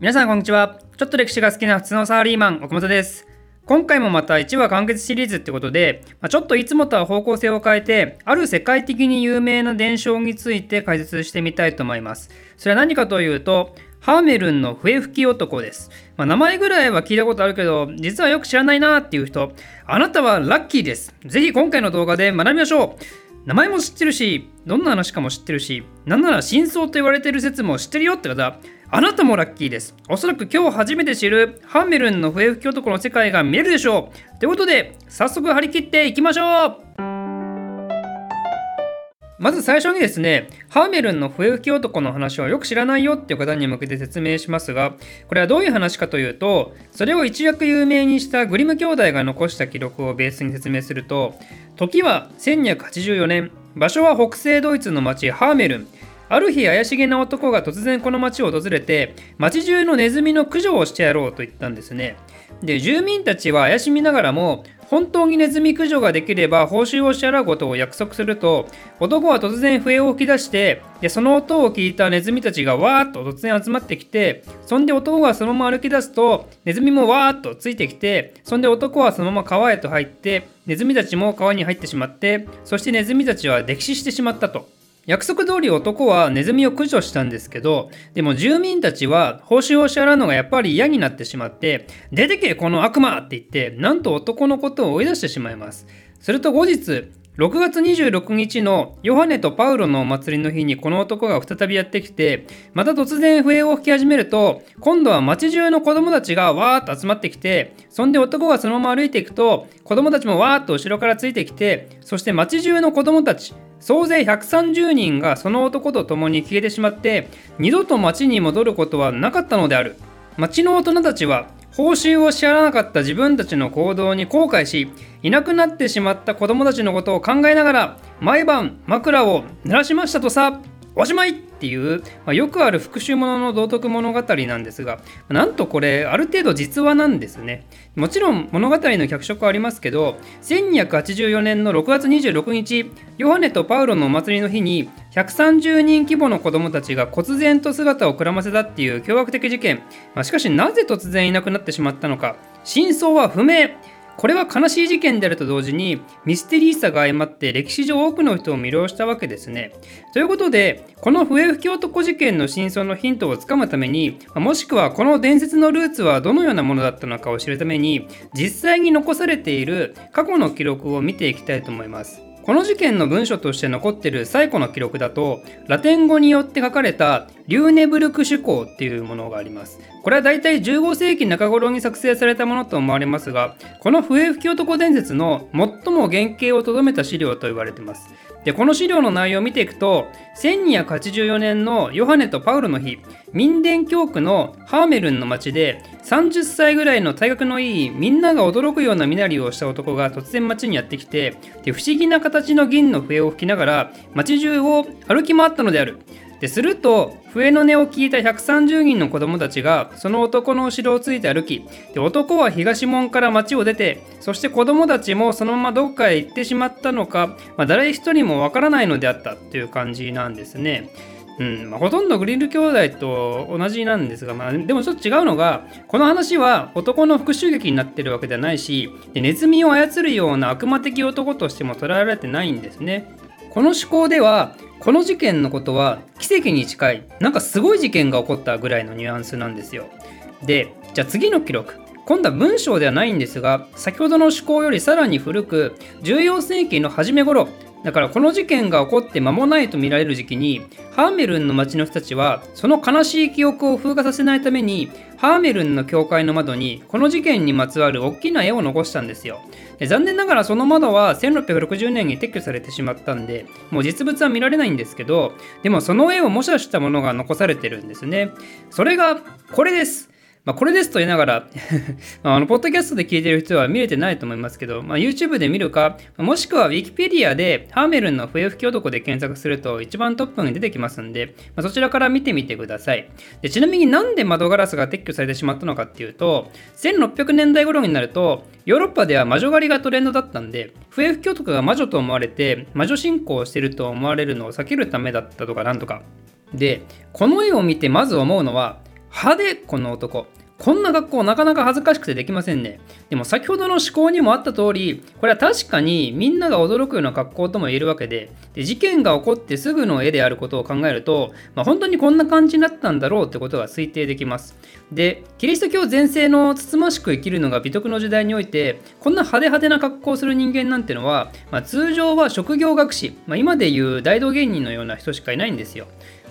皆さんこんにちはちょっと歴史が好きな普通のサラリーマン岡本です今回もまた1話完結シリーズってことで、ま、ちょっといつもとは方向性を変えてある世界的に有名な伝承について解説してみたいと思いますそれは何かというとハーメルンの笛吹き男です。まあ、名前ぐらいは聞いたことあるけど、実はよく知らないなっていう人、あなたはラッキーです。ぜひ今回の動画で学びましょう。名前も知ってるし、どんな話かも知ってるし、なんなら真相と言われてる説も知ってるよって方、あなたもラッキーです。おそらく今日初めて知るハンメルンの笛吹き男の世界が見えるでしょう。ということで、早速張り切っていきましょうまず最初にですね、ハーメルンの笛吹き男の話をよく知らないよっていう方に向けて説明しますが、これはどういう話かというと、それを一躍有名にしたグリム兄弟が残した記録をベースに説明すると、時は1284年、場所は北西ドイツの町ハーメルン。ある日怪しげな男が突然この町を訪れて町中のネズミの駆除をしてやろうと言ったんですねで住民たちは怪しみながらも本当にネズミ駆除ができれば報酬を支払うことを約束すると男は突然笛を吹き出してでその音を聞いたネズミたちがわーっと突然集まってきてそんで男がそのまま歩き出すとネズミもわーっとついてきてそんで男はそのまま川へと入ってネズミたちも川に入ってしまってそしてネズミたちは溺死してしまったと。約束通り男はネズミを駆除したんですけど、でも住民たちは報酬を支払うのがやっぱり嫌になってしまって、出てけこの悪魔って言って、なんと男のことを追い出してしまいます。すると後日、6月26日のヨハネとパウロのお祭りの日にこの男が再びやってきて、また突然笛を吹き始めると、今度は街中の子供たちがわーっと集まってきて、そんで男がそのまま歩いていくと、子供たちもわーっと後ろからついてきて、そして街中の子供たち、総勢130人がその男と共に消えてしまって二度と町に戻ることはなかったのである。町の大人たちは報酬を支払わなかった自分たちの行動に後悔しいなくなってしまった子供たちのことを考えながら毎晩枕を濡らしましたとさ。おしまい。っていう、まあ、よくある復讐ものの道徳物語なんですが、なんとこれ、ある程度実話なんですね。もちろん物語の脚色はありますけど、1284年の6月26日、ヨハネとパウロのお祭りの日に、130人規模の子供たちが忽然と姿をくらませたっていう凶悪的事件。まあ、しかし、なぜ突然いなくなってしまったのか、真相は不明。これは悲しい事件であると同時にミステリーさが相まって歴史上多くの人を魅了したわけですね。ということでこの笛吹き男事件の真相のヒントをつかむためにもしくはこの伝説のルーツはどのようなものだったのかを知るために実際に残されている過去の記録を見ていきたいと思います。この事件の文書として残っている最古の記録だとラテン語によって書かれたリューネブルク手法っていうものがあります。これはだいたい15世紀中頃に作成されたものと思われますがこの笛吹き男伝説の最も原型をとどめた資料と言われています。でこの資料の内容を見ていくと1284年のヨハネとパウロの日民伝教区のハーメルンの町で30歳ぐらいの体格のいいみんなが驚くような身なりをした男が突然町にやってきてで不思議な形の銀の笛を吹きながら町中を歩き回ったのである。ですると笛の音を聞いた130人の子供たちがその男の後ろをついて歩きで男は東門から町を出てそして子供たちもそのままどっかへ行ってしまったのか、まあ、誰一人もわからないのであったという感じなんですね。うんまあ、ほとんどグリル兄弟と同じなんですが、まあ、でもちょっと違うのがこの話は男の復讐劇になってるわけではないしでネズミを操るような悪魔的男としても捉えられてないんですね。この思考ではこの事件のことは奇跡に近いなんかすごい事件が起こったぐらいのニュアンスなんですよ。でじゃあ次の記録。今度は文章ではないんですが先ほどの思考よりさらに古く14世紀の初め頃だからこの事件が起こって間もないと見られる時期にハーメルンの町の人たちはその悲しい記憶を風化させないためにハーメルンの教会の窓にこの事件にまつわる大きな絵を残したんですよ。で残念ながらその窓は1660年に撤去されてしまったんでもう実物は見られないんですけどでもその絵を模写したものが残されてるんですね。それがこれです。まあ、これですと言いながら あの、ポッドキャストで聞いてる人は見れてないと思いますけど、まあ、YouTube で見るか、もしくは Wikipedia でハーメルンの笛吹き男で検索すると一番トップに出てきますんで、まあ、そちらから見てみてくださいで。ちなみになんで窓ガラスが撤去されてしまったのかっていうと、1600年代頃になると、ヨーロッパでは魔女狩りがトレンドだったんで、笛吹き男が魔女と思われて、魔女信仰をしてると思われるのを避けるためだったとかなんとか。で、この絵を見てまず思うのは、派手この男こんな学校なかなか恥ずかしくてできませんね。でも先ほどの思考にもあった通り、これは確かにみんなが驚くような学校とも言えるわけで、で事件が起こってすぐの絵であることを考えると、まあ、本当にこんな感じになったんだろうってことが推定できます。で、キリスト教全盛のつつましく生きるのが美徳の時代において、こんな派手派手な格好をする人間なんてのは、まあ、通常は職業学士、まあ、今でいう大道芸人のような人しかいないんですよ。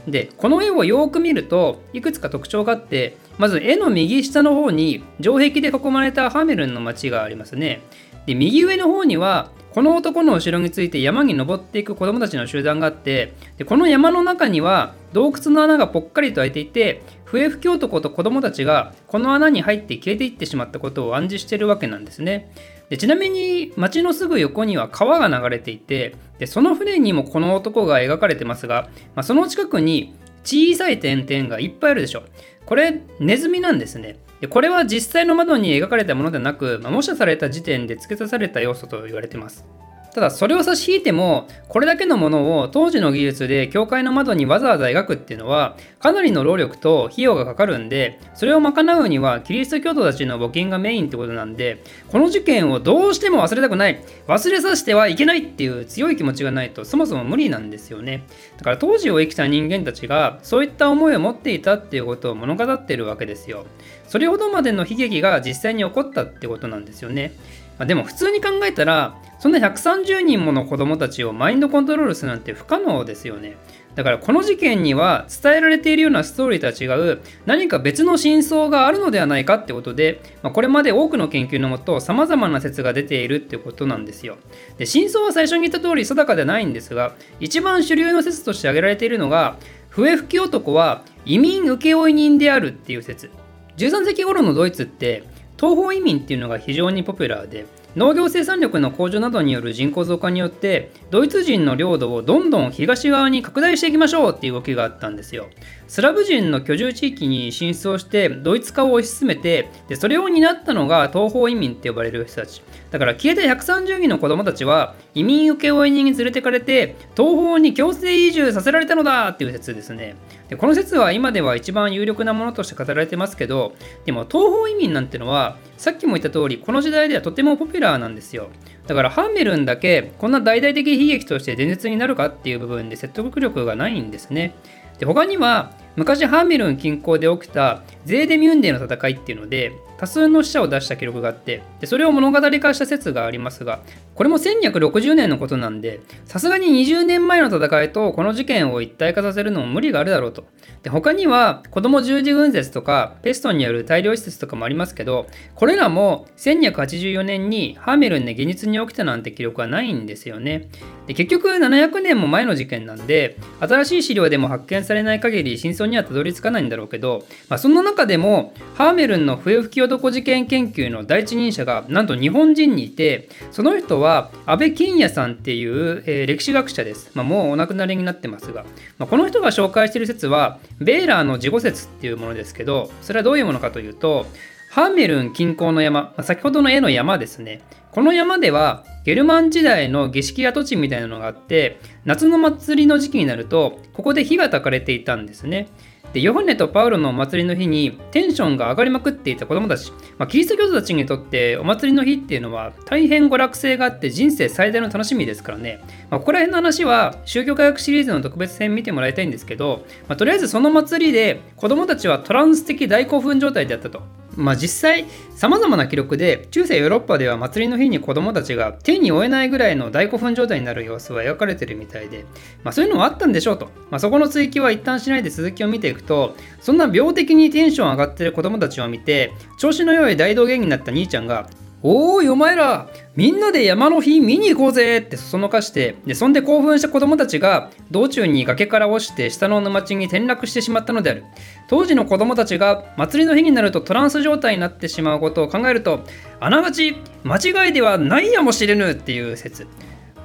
でこの絵をよく見るといくつか特徴があってまず絵の右下の方に城壁で囲まれたハメルンの町がありますね。で右上の方にはこの男の後ろについて山に登っていく子供たちの集団があってでこの山の中には洞窟の穴がぽっかりと開いていて笛吹き男と子供たちがこの穴に入って消えていってしまったことを暗示しているわけなんですね。でちなみに町のすぐ横には川が流れていてでその船にもこの男が描かれてますが、まあ、その近くに小さい点々がいっぱいあるでしょ。これネズミなんですね。でこれは実際の窓に描かれたものではなく、まあ、模写された時点で付け足された要素と言われてます。ただそれを差し引いてもこれだけのものを当時の技術で教会の窓にわざわざ描くっていうのはかなりの労力と費用がかかるんでそれを賄うにはキリスト教徒たちの募金がメインってことなんでこの事件をどうしても忘れたくない。忘れさせてはいけないっていう強い気持ちがないとそもそも無理なんですよね。だから当時を生きた人間たちがそういった思いを持っていたっていうことを物語ってるわけですよ。それほどまでの悲劇が実際に起こったってことなんですよね。まあ、でも普通に考えたらそんな130人もの子供たちをマインドコントロールするなんて不可能ですよね。だからこの事件には伝えられているようなストーリーとは違う何か別の真相があるのではないかってことで、まあ、これまで多くの研究のもと様々な説が出ているってことなんですよ。で真相は最初に言った通り定かではないんですが一番主流の説として挙げられているのが笛吹き男は移民請負人であるっていう説。13世紀頃のドイツって東方移民っていうのが非常にポピュラーで農業生産力の向上などによる人口増加によってドイツ人の領土をどんどん東側に拡大していきましょうっていう動きがあったんですよ。スラブ人の居住地域に進出をしてドイツ化を推し進めてでそれを担ったのが東方移民って呼ばれる人たち。だから消えた130人の子供たちは移民請負人に連れてかれて東方に強制移住させられたのだっていう説ですね。でこの説は今では一番有力なものとして語られてますけどでも東方移民なんてのはさっきも言った通りこの時代ではとてもポピュラーなんですよ。だからハンメルンだけこんな大々的悲劇として伝説になるかっていう部分で説得力がないんですね。で他には昔ハーメルン近郊で起きたゼーデミュンデの戦いっていうので多数の死者を出した記録があってでそれを物語化した説がありますがこれも1260年のことなんでさすがに20年前の戦いとこの事件を一体化させるのも無理があるだろうと。で他には子供十字軍説とかペストによる大量施設とかもありますけどこれらも1284年にハーメルンで現実に起きたなんて記録はないんですよね。で結局700年も前の事件なんで新しい資料でも発見されない限り真相にはたどり着かないんだろうけど、まあ、そんな中でもハーメルンの笛吹き男事件研究の第一人者がなんと日本人にいてその人は安倍金也さんっていう、えー、歴史学者です、まあ、もうお亡くなりになってますが、まあ、この人が紹介している説はベーラーの事後説っていうものですけどそれはどういうものかというとハーメルン近郊の山、先ほどの絵の山ですね。この山ではゲルマン時代の儀式跡地みたいなのがあって夏の祭りの時期になるとここで火が焚かれていたんですね。でヨハネとパウロのお祭りの日にテンションが上がりまくっていた子供たち、まあ、キリスト教徒たちにとってお祭りの日っていうのは大変娯楽性があって人生最大の楽しみですからね、まあ、ここら辺の話は宗教科学シリーズの特別編見てもらいたいんですけど、まあ、とりあえずその祭りで子供たちはトランス的大興奮状態であったと。まあ、実際さまざまな記録で中世ヨーロッパでは祭りの日に子どもたちが手に負えないぐらいの大興奮状態になる様子は描かれてるみたいで、まあ、そういうのもあったんでしょうと、まあ、そこの追記は一旦しないで続きを見ていくとそんな病的にテンション上がってる子どもたちを見て調子の良い大道芸になった兄ちゃんがおーいお前らみんなで山の日見に行こうぜ。ってそそのかしてでそんで興奮した子供たちが道中に崖から落ちて下の沼地に転落してしまったのである。当時の子供たちが祭りの日になるとトランス状態になってしまうことを考えるとあながち間違いではないやもしれぬっていう説。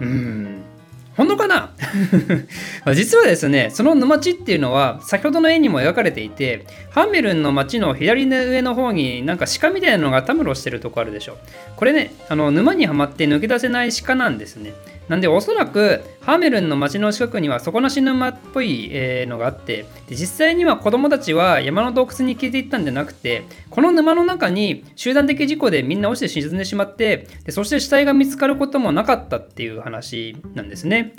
うん。本当かな？実はですね、その沼地っていうのは先ほどの絵にも描かれていて、ハンメルンの町の左上の方になんか鹿みたいなのがたむろしてるとこあるでしょ。これね、あの沼にはまって抜け出せない鹿なんですね。なんでおそらくハーメルンの町の近くには底なし沼っぽい、えのがあってで実際には子供たちは山の洞窟に消えていったんじゃなくてこの沼の中に集団的事故でみんな落ちて沈んでしまってでそして死体が見つかることもなかったっていう話なんですね。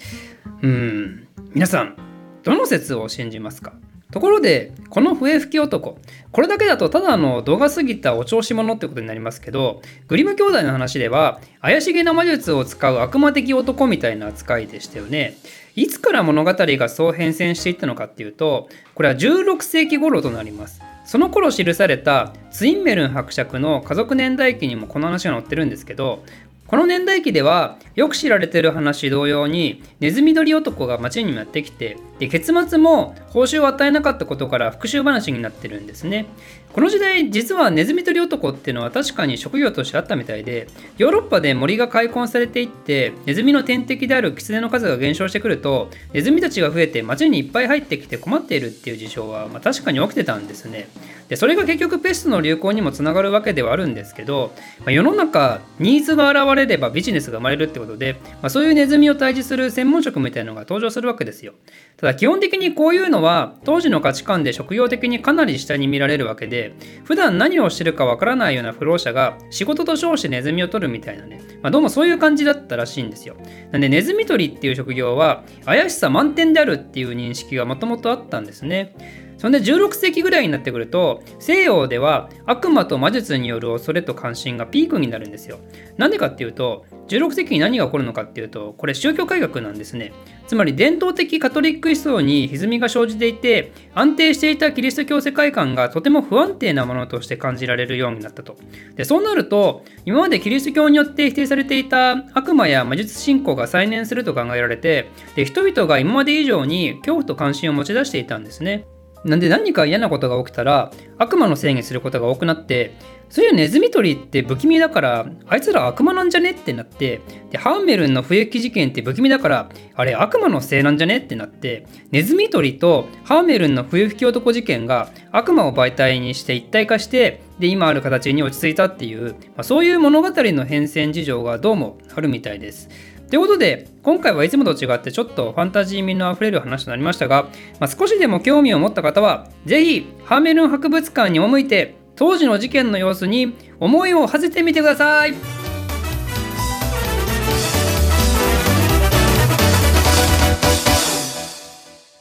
うん。皆さんどの説を信じますか？ところでこの笛吹き男。これだけだとただの動画過ぎたお調子者ってことになりますけどグリム兄弟の話では怪しげな魔術を使う悪魔的男みたいな扱いでしたよね。いつから物語がそう変遷していったのかっていうとこれは16世紀頃となります。その頃記されたツインメルン伯爵の家族年代記にもこの話が載ってるんですけどこの年代記ではよく知られてる話同様にネズミ捕り男が町にやってきてで結末も報酬を与えなかったことから復讐話になってるんですね。この時代実はネズミ捕り男っていうのは確かに職業としてあったみたいでヨーロッパで森が開墾されていってネズミの天敵であるキツネの数が減少してくるとネズミたちが増えて町にいっぱい入ってきて困っているっていう事象は、まあ、確かに起きてたんですね。でそれが結局ペストの流行にもつながるわけではあるんですけど、まあ、世の中ニーズが現れれればビジネスが生まれるってことで、まあ、そういうネズミを退治する専門職みたいなのが登場するわけですよ。ただ基本的にこういうのは当時の価値観で職業的にかなり下に見られるわけで普段何をしてるかわからないような不老者が仕事と称してネズミを取るみたいなね、まあ、どうもそういう感じだったらしいんですよ。なんでネズミ取りっていう職業は怪しさ満点であるっていう認識がもともとあったんですね。そんで16世紀ぐらいになってくると西洋では悪魔と魔術による恐れと関心がピークになるんですよ。なんでかっていうと16世紀に何が起こるのかっていうとこれ宗教改革なんですね。つまり伝統的カトリック思想に歪みが生じていて安定していたキリスト教世界観がとても不安定なものとして感じられるようになったと。でそうなると今までキリスト教によって否定されていた悪魔や魔術信仰が再燃すると考えられてで人々が今まで以上に恐怖と関心を持ち出していたんですね。なんで何か嫌なことが起きたら悪魔のせいにすることが多くなってそういうネズミ捕りって不気味だからあいつら悪魔なんじゃねってなってでハーメルンの冬木事件って不気味だからあれ悪魔のせいなんじゃねってなってネズミ捕りとハーメルンの冬吹き男事件が悪魔を媒体にして一体化してで今ある形に落ち着いたっていう、まあ、そういう物語の変遷事情がどうもあるみたいです。ということで、今回はいつもと違ってちょっとファンタジー味のあふれる話となりましたが、まあ、少しでも興味を持った方は、ぜひハーメルン博物館に赴いて、当時の事件の様子に思いを馳せてみてください。